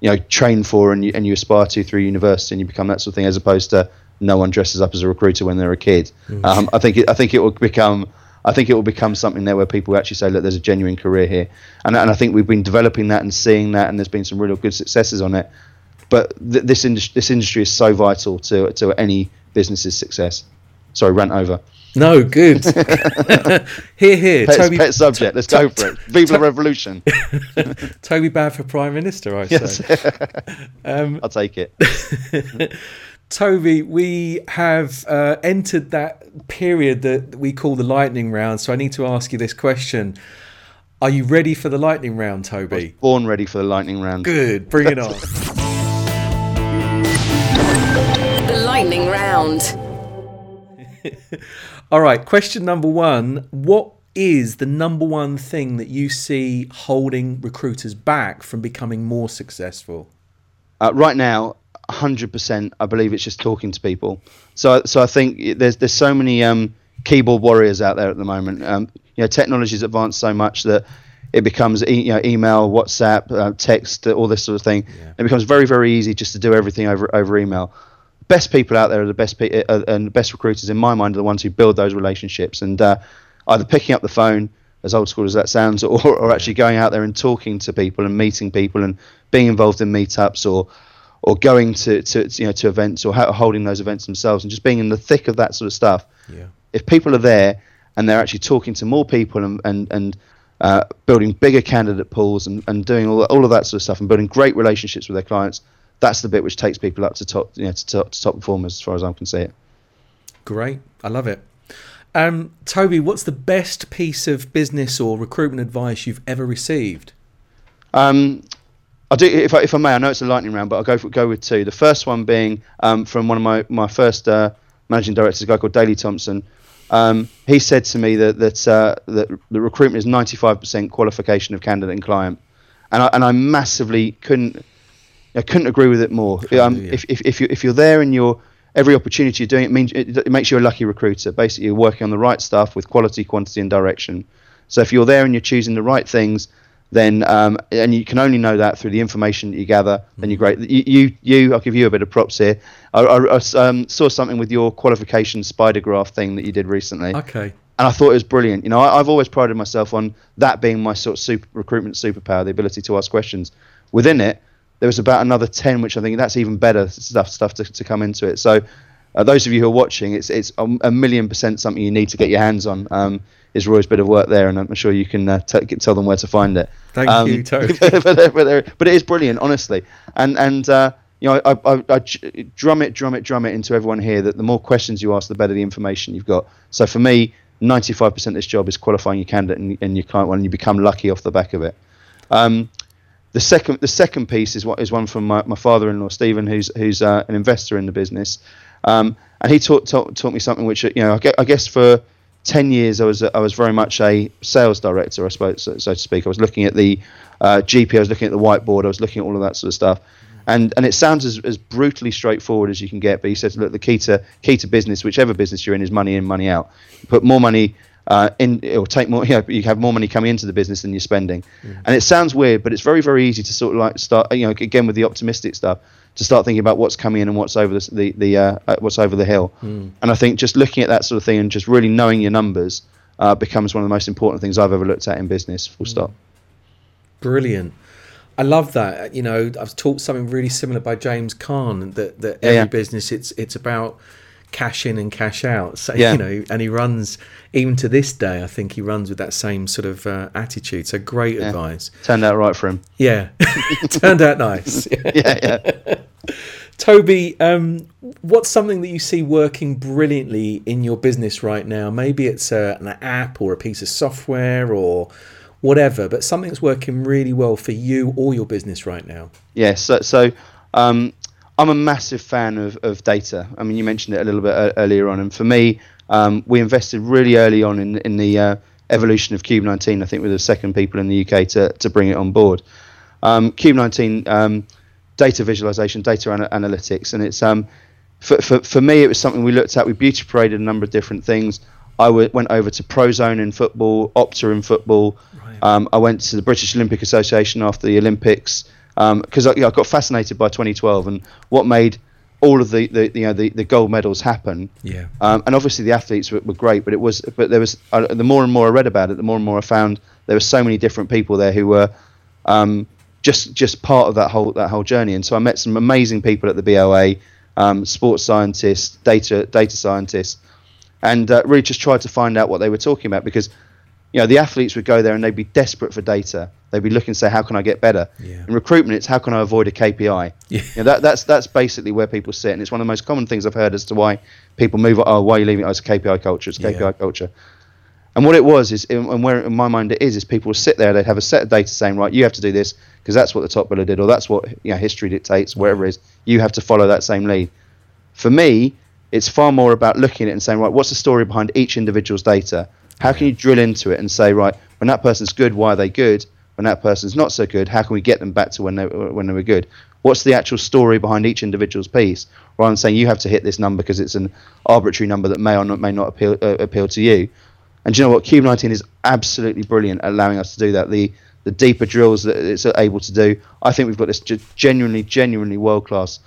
[SPEAKER 3] you know train for and you and you aspire to through university and you become that sort of thing as opposed to no one dresses up as a recruiter when they're a kid. Um, I think it, I think it will become I think it will become something there where people actually say, look, there's a genuine career here, and and I think we've been developing that and seeing that, and there's been some real good successes on it. But th- this industry this industry is so vital to to any business's success. Sorry, rant over.
[SPEAKER 1] no, good. here, here.
[SPEAKER 3] Pet,
[SPEAKER 1] Toby,
[SPEAKER 3] pet subject. Let's go for it. Viva la revolution.
[SPEAKER 1] Toby Babb for Prime Minister, I
[SPEAKER 3] Yes.
[SPEAKER 1] say. Um,
[SPEAKER 3] I'll take it.
[SPEAKER 1] Toby, we have uh, entered that period that we call the lightning round. So I need to ask you this question. Are you ready for the lightning round, Toby?
[SPEAKER 3] Born ready for the lightning round.
[SPEAKER 1] Good. Bring it on.
[SPEAKER 2] Lightning round.
[SPEAKER 1] All right. Question number one What is the number one thing that you see holding recruiters back from becoming more successful?
[SPEAKER 3] Uh, right now, 100%, I believe it's just talking to people. So, so I think there's there's so many um, keyboard warriors out there at the moment. Um, you know, technology's advanced so much that it becomes e- you know email, WhatsApp, uh, text, uh, all this sort of thing. It becomes very very easy just to do everything over over email. Best people out there are the best pe- uh, and the best recruiters in my mind are the ones who build those relationships and uh, either picking up the phone as old school as that sounds, or, or actually going out there and talking to people and meeting people and being involved in meetups or or going to, to you know to events or ho- holding those events themselves and just being in the thick of that sort of stuff.
[SPEAKER 1] Yeah.
[SPEAKER 3] If people are there and they're actually talking to more people and and, and uh, building bigger candidate pools and, and doing all, all of that sort of stuff and building great relationships with their clients, that's the bit which takes people up to top you know to top, to top performers as far as I can see it.
[SPEAKER 1] Great. I love it. Um, Toby, what's the best piece of business or recruitment advice you've ever received?
[SPEAKER 3] Um, I do, if I, if I may, I know it's a lightning round, but I'll go for, go with two. The first one being um, from one of my my first uh, managing directors, a guy called Daley Thompson. Um, he said to me that that uh, that the recruitment is 95% qualification of candidate and client, and I, and I massively couldn't I couldn't agree with it more. Um, if if if you if you're there and you're every opportunity you're doing it means it, it makes you a lucky recruiter. Basically, you're working on the right stuff with quality, quantity, and direction. So if you're there and you're choosing the right things, then um, and you can only know that through the information that you gather, then you're great. You, you, you I'll give you a bit of props here. I um, saw something with your qualification spider graph thing that you did recently,
[SPEAKER 1] Okay.
[SPEAKER 3] and I thought it was brilliant. You know, I, I've always prided myself on that being my sort of super, recruitment superpower, the ability to ask questions. Within it, there was about another ten, which I think that's even better stuff stuff to, to come into it. So, uh, those of you who are watching, it's it's a, million percent something you need to get your hands on. Um, is Roy's bit of work there, and I'm sure you can uh, t- tell them where to find it.
[SPEAKER 1] Thank
[SPEAKER 3] Um,
[SPEAKER 1] you, Toby.
[SPEAKER 3] but, but, but it is brilliant, honestly. And and uh, you know, I, I, I drum it, drum it, drum it into everyone here that the more questions you ask, the better the information you've got. So for me, 95% of this job is qualifying your candidate and, and your client well, and you become lucky off the back of it. Um, the second, the second piece is what is one from my, my father-in-law Stephen, who's who's uh, an investor in the business, um, and he taught, taught taught me something which you know I gue- I guess for ten years I was I was very much a sales director, I suppose so, so to speak. I was looking at the uh, GP, I was looking at the whiteboard, I was looking at all of that sort of stuff, And and it sounds as, as brutally straightforward as you can get. But he says, look, the key to key to business, whichever business you're in, is money in, money out. Put more money uh, in or take more. You, know, you have more money coming into the business than you're spending. Mm. And it sounds weird, but it's very very easy to sort of like start. You know, again with the optimistic stuff, to start thinking about what's coming in and what's over the the, the uh, uh, what's over the hill. Mm. And I think just looking at that sort of thing and just really knowing your numbers uh, becomes one of the most important things I've ever looked at in business. Full stop.
[SPEAKER 1] Brilliant. I love that. You know, I've taught something really similar by James Caan that that every yeah. business it's it's about cash in and cash out. So yeah. you know, and he runs even to this day. I think he runs with that same sort of uh, attitude. So great yeah. advice.
[SPEAKER 3] Turned out right for him.
[SPEAKER 1] Yeah, turned out nice.
[SPEAKER 3] yeah, yeah.
[SPEAKER 1] Toby, um, what's something that you see working brilliantly in your business right now? Maybe it's a, an app or a piece of software or whatever, but something that's working really well for you or your business right now.
[SPEAKER 3] Yes. Yeah, so, so um, I'm a massive fan of, of data. I mean, you mentioned it a little bit earlier on, and for me, um, we invested really early on in in the uh, evolution of Cube 19. I think we're the second people in the UK to to bring it on board. Um, Cube 19, um, data visualization, data ana- analytics, and it's um, for, for for me, it was something we looked at. We beauty paraded a number of different things. I w- went over to Prozone in football, Opta in football. Right. Um, I went to the British Olympic Association after the Olympics because um, I, I, got fascinated by 2012 and what made all of the, the you know the, the gold medals happen.
[SPEAKER 1] Yeah.
[SPEAKER 3] Um, and obviously the athletes were, were, great, but it was but there was uh, the more and more I read about it, the more and more I found there were so many different people there who were um, just just part of that whole that whole journey. And so I met some amazing people at the BOA, um, sports scientists, data data scientists, and uh, really just tried to find out what they were talking about because you know, the athletes would go there and they'd be desperate for data. They'd be looking to say, how can I get better?
[SPEAKER 1] Yeah.
[SPEAKER 3] In recruitment, it's how can I avoid a KPI?
[SPEAKER 1] Yeah.
[SPEAKER 3] You know, that, that's that's basically where people sit, and it's one of the most common things I've heard as to why people move. Oh, why are you leaving? Oh, it's KPI culture. It's KPI yeah. culture. And what it was is, and where in my mind it is, is people would sit there. They'd have a set of data saying, right, you have to do this because that's what the top biller did, or that's what you know history dictates, whatever it is. You have to follow that same lead. For me, it's far more about looking at it and saying, right, what's the story behind each individual's data? How can you drill into it and say, right, when that person's good, why are they good? When that person's not so good, how can we get them back to when they when they were good? What's the actual story behind each individual's piece? Rather than saying you have to hit this number because it's an arbitrary number that may or not may not appeal uh, appeal to you. And do you know what? Cube 19 is absolutely brilliant allowing us to do that. The the deeper drills that it's able to do. I think we've got this genuinely, genuinely world class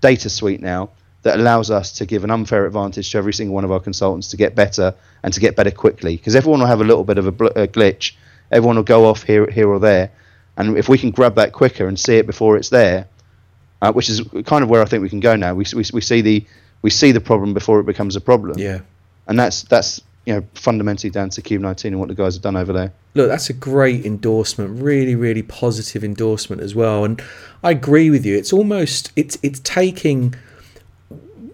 [SPEAKER 3] data suite now that allows us to give an unfair advantage to every single one of our consultants to get better and to get better quickly. Because everyone will have a little bit of a, bl- a, glitch, everyone will go off here, here or there, and if we can grab that quicker and see it before it's there, uh, which is kind of where I think we can go now. We, we, we see the we see the problem before it becomes a problem.
[SPEAKER 1] Yeah,
[SPEAKER 3] and that's that's you know fundamentally down to Cube 19 and what the guys have done over there.
[SPEAKER 1] Look, that's a great endorsement, really, really positive endorsement as well. And I agree with you. It's almost it's it's taking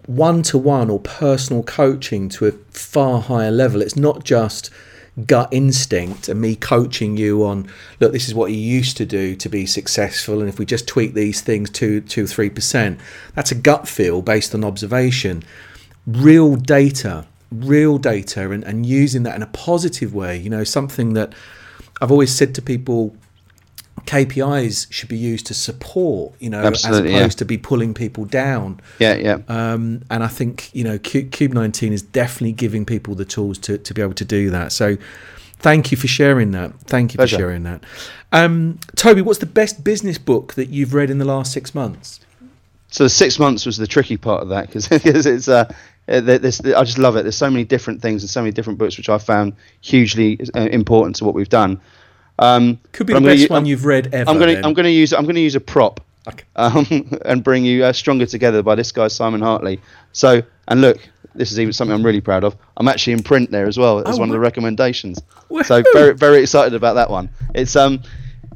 [SPEAKER 1] one to one or personal coaching to a far higher level. It's not just gut instinct and me coaching you on look this is what you used to do to be successful and if we just tweak these things to two three percent that's a gut feel based on observation real data real data and, and using that in a positive way you know something that i've always said to people KPIs should be used to support, you know,
[SPEAKER 3] Absolutely,
[SPEAKER 1] as opposed
[SPEAKER 3] yeah.
[SPEAKER 1] to be pulling people down.
[SPEAKER 3] Yeah, yeah.
[SPEAKER 1] Um, and I think you know, Cube 19 is definitely giving people the tools to to be able to do that. So, thank you for sharing that. Thank you Pleasure. for sharing that. Um, Toby, what's the best business book that you've read in the last six months?
[SPEAKER 3] So the six months was the tricky part of that because it's uh, this, I just love it. There's so many different things and so many different books which I found hugely uh, important to what we've done. Um,
[SPEAKER 1] Could be the best one you've read ever.
[SPEAKER 3] I'm going to I'm going to use I'm going to use a prop. Okay. Um, and bring you uh, stronger together by this guy Simon Hartley. So and look, this is even something I'm really proud of. I'm actually in print there as well as oh, one of the recommendations. Woo-hoo. So very very excited about that one. It's um.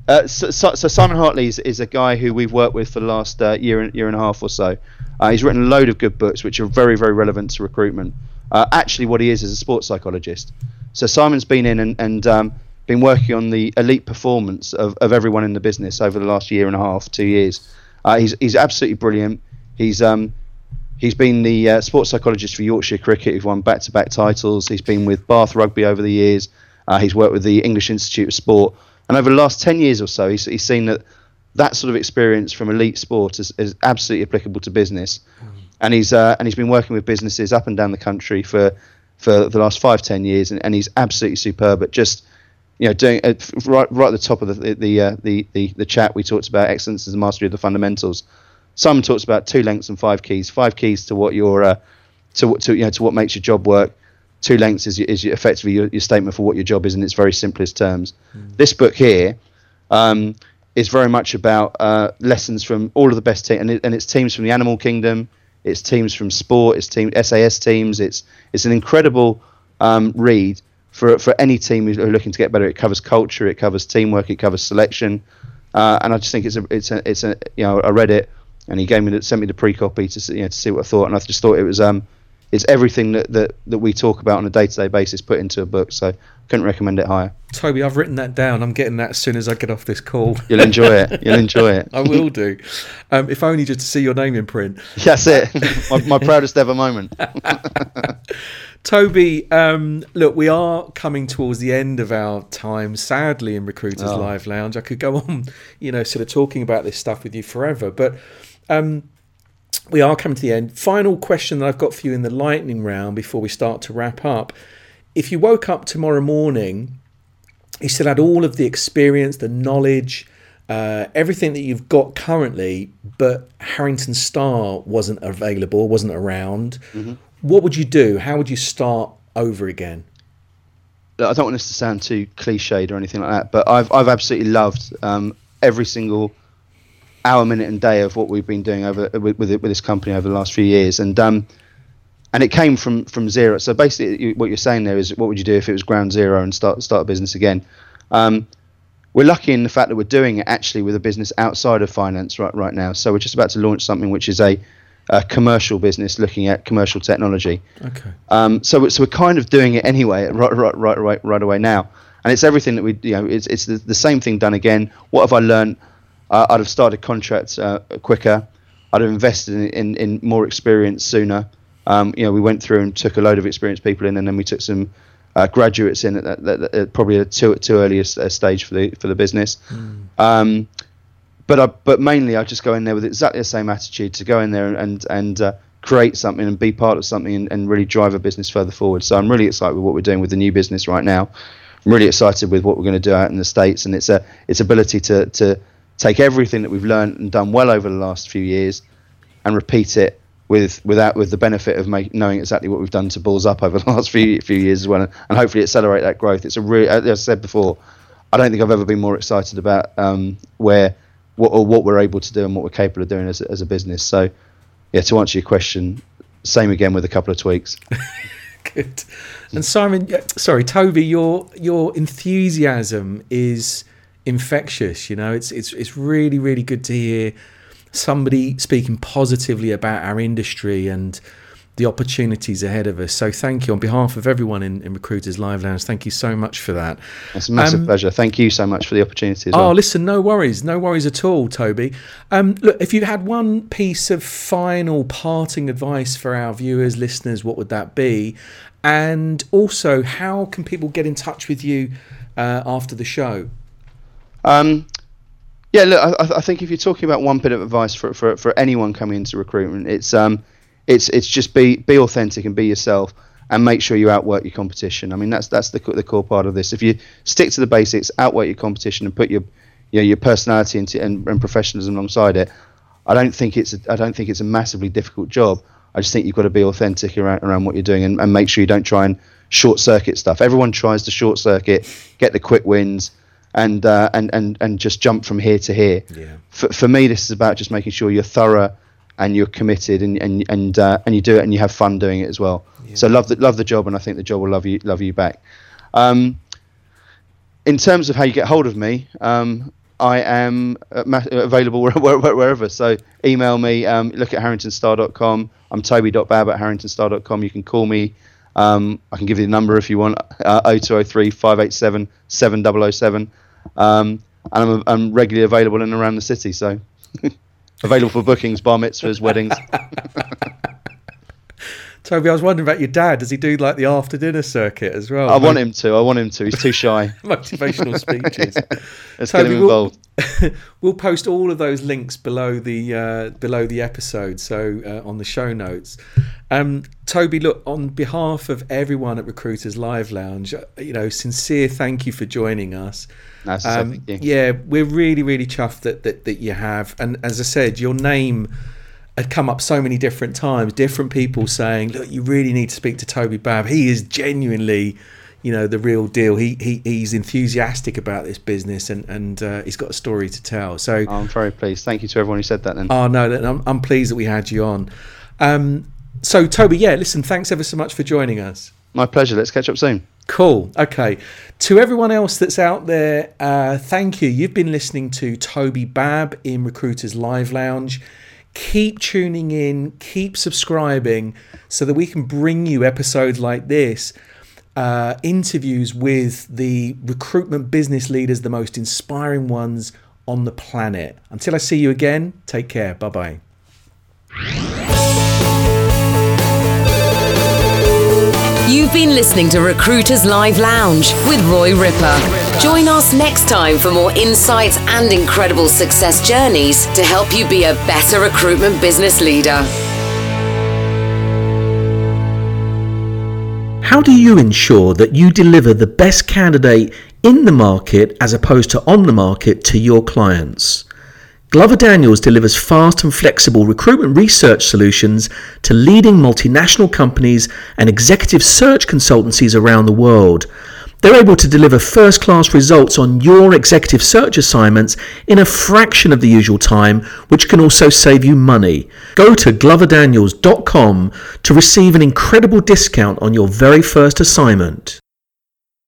[SPEAKER 3] Uh, so, so, so, Simon Hartley is, is, a guy who we've worked with for the last uh, year and year and a half or so. Uh, he's written a load of good books which are very very relevant to recruitment. Uh, actually, what he is is a sports psychologist. So Simon's been in and, and um, been working on the elite performance of, of everyone in the business over the last year and a half, two years. Uh, he's he's absolutely brilliant. He's um he's been the uh, sports psychologist for Yorkshire Cricket. He's won back to back titles. He's been with Bath Rugby over the years. Uh, he's worked with the English Institute of Sport, and over the last ten years or so, he's, he's seen that that sort of experience from elite sport is, is absolutely applicable to business. Mm. And he's uh, and he's been working with businesses up and down the country for for the last five ten years, and, and he's absolutely superb at just you know doing uh, right right at the top of the the, uh, the the the chat we talked about excellence as the mastery of the fundamentals. Some talks about two lengths and five keys. Five keys to what your uh, to to you know to what makes your job work. Two lengths is, is effectively your, your statement for what your job is in its very simplest terms. Mm. This book here um, is very much about uh, lessons from all of the best teams, and, it, and it's teams from the animal kingdom, it's teams from sport, it's team SAS teams. It's it's an incredible um, read for for any team who are looking to get better. It covers culture, it covers teamwork, it covers selection, uh, and I just think it's a it's a it's a you know I read it and he gave me the, sent me the pre copy to you know to see what I thought, and I just thought it was um it's everything that, that, that we talk about on a day to day basis put into a book. So couldn't recommend it higher.
[SPEAKER 1] Toby, I've written that down. I'm getting that as soon as I get off this call.
[SPEAKER 3] You'll enjoy it. You'll enjoy it.
[SPEAKER 1] I will do. Um, if only just to see your name in print.
[SPEAKER 3] That's it. my, my proudest ever moment.
[SPEAKER 1] Toby, um, look, we are coming towards the end of our time, sadly, in Recruiters oh. Live Lounge. I could go on, you know, sort of talking about this stuff with you forever, but um, we are coming to the end. Final question that I've got for you in the lightning round before we start to wrap up. If you woke up tomorrow morning, you still had all of the experience, the knowledge, uh, everything that you've got currently, but Harrington Starr wasn't available, wasn't around. Mm-hmm. What would you do? How would you start over again?
[SPEAKER 3] I don't want this to sound too cliched or anything like that, but I've I've absolutely loved um, every single hour, minute, and day of what we've been doing over with with, with this company over the last few years, and um, and it came from from zero. So basically, what you're saying there is, what would you do if it was ground zero and start start a business again? Um, we're lucky in the fact that we're doing it actually with a business outside of finance right right now. So we're just about to launch something which is a, a commercial business looking at commercial technology.
[SPEAKER 1] Okay.
[SPEAKER 3] Um, so so we're kind of doing it anyway, right right right right right away now, and it's everything that we you know it's it's the, the same thing done again. What have I learned? Uh, I'd have started contracts uh, quicker. I'd have invested in, in, in more experience sooner. Um, you know, we went through and took a load of experienced people in, and then we took some uh, graduates in at, that, that, at probably a too too early a, stage for the for the business. Mm. Um, but I, but mainly I just go in there with exactly the same attitude to go in there and and uh, create something and be part of something and, and, really drive a business further forward. So I'm really excited with what we're doing with the new business right now. I'm really excited with what we're going to do out in the states and its a its ability to to take everything that we've learned and done well over the last few years and repeat it with without with the benefit of make, knowing exactly what we've done to balls up over the last few few years as well, and hopefully accelerate that growth. It's a really, as I said before, I don't think I've ever been more excited about um, where what or what we're able to do and what we're capable of doing as as a business. So, yeah, to answer your question, same again with a couple of tweaks.
[SPEAKER 1] Good. And Simon, sorry, Toby, your your enthusiasm is infectious. You know, it's it's it's really really good to hear somebody speaking positively about our industry and the opportunities ahead of us. So thank you on behalf of everyone in, in Recruiters Live Lounge. Thank you so much for that.
[SPEAKER 3] It's a massive um, pleasure. Thank you so much for the opportunity. oh,
[SPEAKER 1] well. listen, no worries, no worries at all, Toby. Um, look, if you had one piece of final parting advice for our viewers, listeners, what would that be? And also, how can people get in touch with you uh, after the show?
[SPEAKER 3] Um, yeah, look, I, I, think if you're talking about one bit of advice for, for, for anyone coming into recruitment, it's um, it's it's just be be authentic and be yourself, and make sure you outwork your competition. I mean, that's that's the the core part of this. If you stick to the basics, outwork your competition, and put your you know, your personality into, and, and professionalism alongside it, I don't think it's a, I don't think it's a massively difficult job. I just think you've got to be authentic around, around what you're doing and, and make sure you don't try and short circuit stuff. Everyone tries to short circuit, get the quick wins, and uh, and and and just jump from here to here.
[SPEAKER 1] Yeah.
[SPEAKER 3] For, for me, this is about just making sure you're thorough and you're committed and and and uh, and you do it and you have fun doing it as well. Yeah. So love the love the job, and I think the job will love you love you back. Um, in terms of how you get hold of me, um, I am available wherever. So email me, um, look at harringtonstarr.com. I'm toby.babb at harringtonstarr.com. You can call me. Um, I can give you the number if you want, uh, 0203 587 7007. Um, and I'm, I'm regularly available in and around the city, so available for bookings, bar mitzvahs, weddings.
[SPEAKER 1] Toby, I was wondering about your dad. Does he do like the after dinner circuit as well?
[SPEAKER 3] I want him to. I want him to. He's too shy.
[SPEAKER 1] Motivational speeches.
[SPEAKER 3] Let's Toby, get him involved.
[SPEAKER 1] We'll, we'll, post all of those links below the uh, below the episode, so uh, on the show notes. Um, Toby, look on behalf of everyone at Recruiters Live Lounge, uh, you know, sincere thank you for joining us.
[SPEAKER 3] Nice um,
[SPEAKER 1] yeah, we're really, really chuffed that, that that you have. And as I said, your name had come up so many different times, different people saying, "Look, you really need to speak to Toby Babb. He is genuinely, you know, the real deal. He, he he's enthusiastic about this business and and uh, he's got a story to tell." So
[SPEAKER 3] I'm very pleased. Thank you to everyone who said that. Then
[SPEAKER 1] oh no, I'm, I'm pleased that we had you on. Um, so Toby, yeah, listen, thanks ever so much for joining us.
[SPEAKER 3] My pleasure. Let's catch up soon.
[SPEAKER 1] Cool. Okay. To everyone else that's out there, uh, thank you. You've been listening to Toby Babb in Recruiters Live Lounge keep tuning in, keep subscribing so that we can bring you episodes like this. Uh, interviews with the recruitment business leaders, the most inspiring ones on the planet. Until I see you again, take care. Bye bye.
[SPEAKER 2] You've been listening to Recruiters Live Lounge with Roy Ripper. Join us next time for more insights and incredible success journeys to help you be a better recruitment business leader.
[SPEAKER 1] How do you ensure that you deliver the best candidate in the market as opposed to on the market to your clients? Glover Daniels delivers fast and flexible recruitment research solutions to leading multinational companies and executive search consultancies around the world. They're able to deliver first class results on your executive search assignments in a fraction of the usual time, which can also save you money. Go to gloverdaniels.com to receive an incredible discount on your very first assignment.